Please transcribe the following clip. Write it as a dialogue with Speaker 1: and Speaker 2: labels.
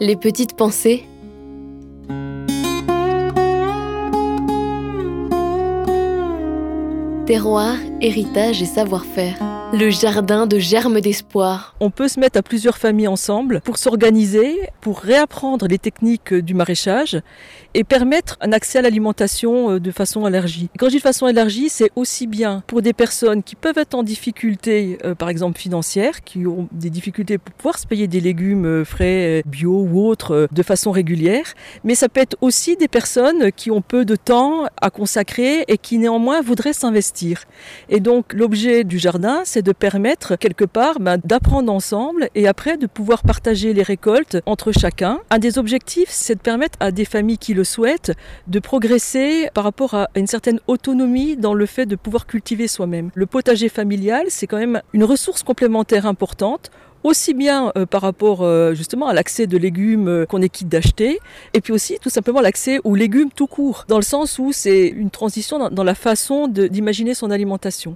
Speaker 1: Les petites pensées. Terroir, héritage et savoir-faire. Le jardin de germes d'espoir.
Speaker 2: On peut se mettre à plusieurs familles ensemble pour s'organiser, pour réapprendre les techniques du maraîchage et permettre un accès à l'alimentation euh, de façon élargie. Quand je dis de façon élargie, c'est aussi bien pour des personnes qui peuvent être en difficulté, euh, par exemple financière, qui ont des difficultés pour pouvoir se payer des légumes euh, frais, bio ou autres de façon régulière, mais ça peut être aussi des personnes qui ont peu de temps à consacrer et qui néanmoins voudraient s'investir. Et donc l'objet du jardin, c'est de permettre quelque part ben, d'apprendre ensemble et après de pouvoir partager les récoltes entre chacun. Un des objectifs, c'est de permettre à des familles qui le souhaitent de progresser par rapport à une certaine autonomie dans le fait de pouvoir cultiver soi-même. Le potager familial, c'est quand même une ressource complémentaire importante aussi bien euh, par rapport euh, justement à l'accès de légumes euh, qu'on est quitte d'acheter, et puis aussi tout simplement l'accès aux légumes tout court, dans le sens où c'est une transition dans, dans la façon d'imaginer son alimentation.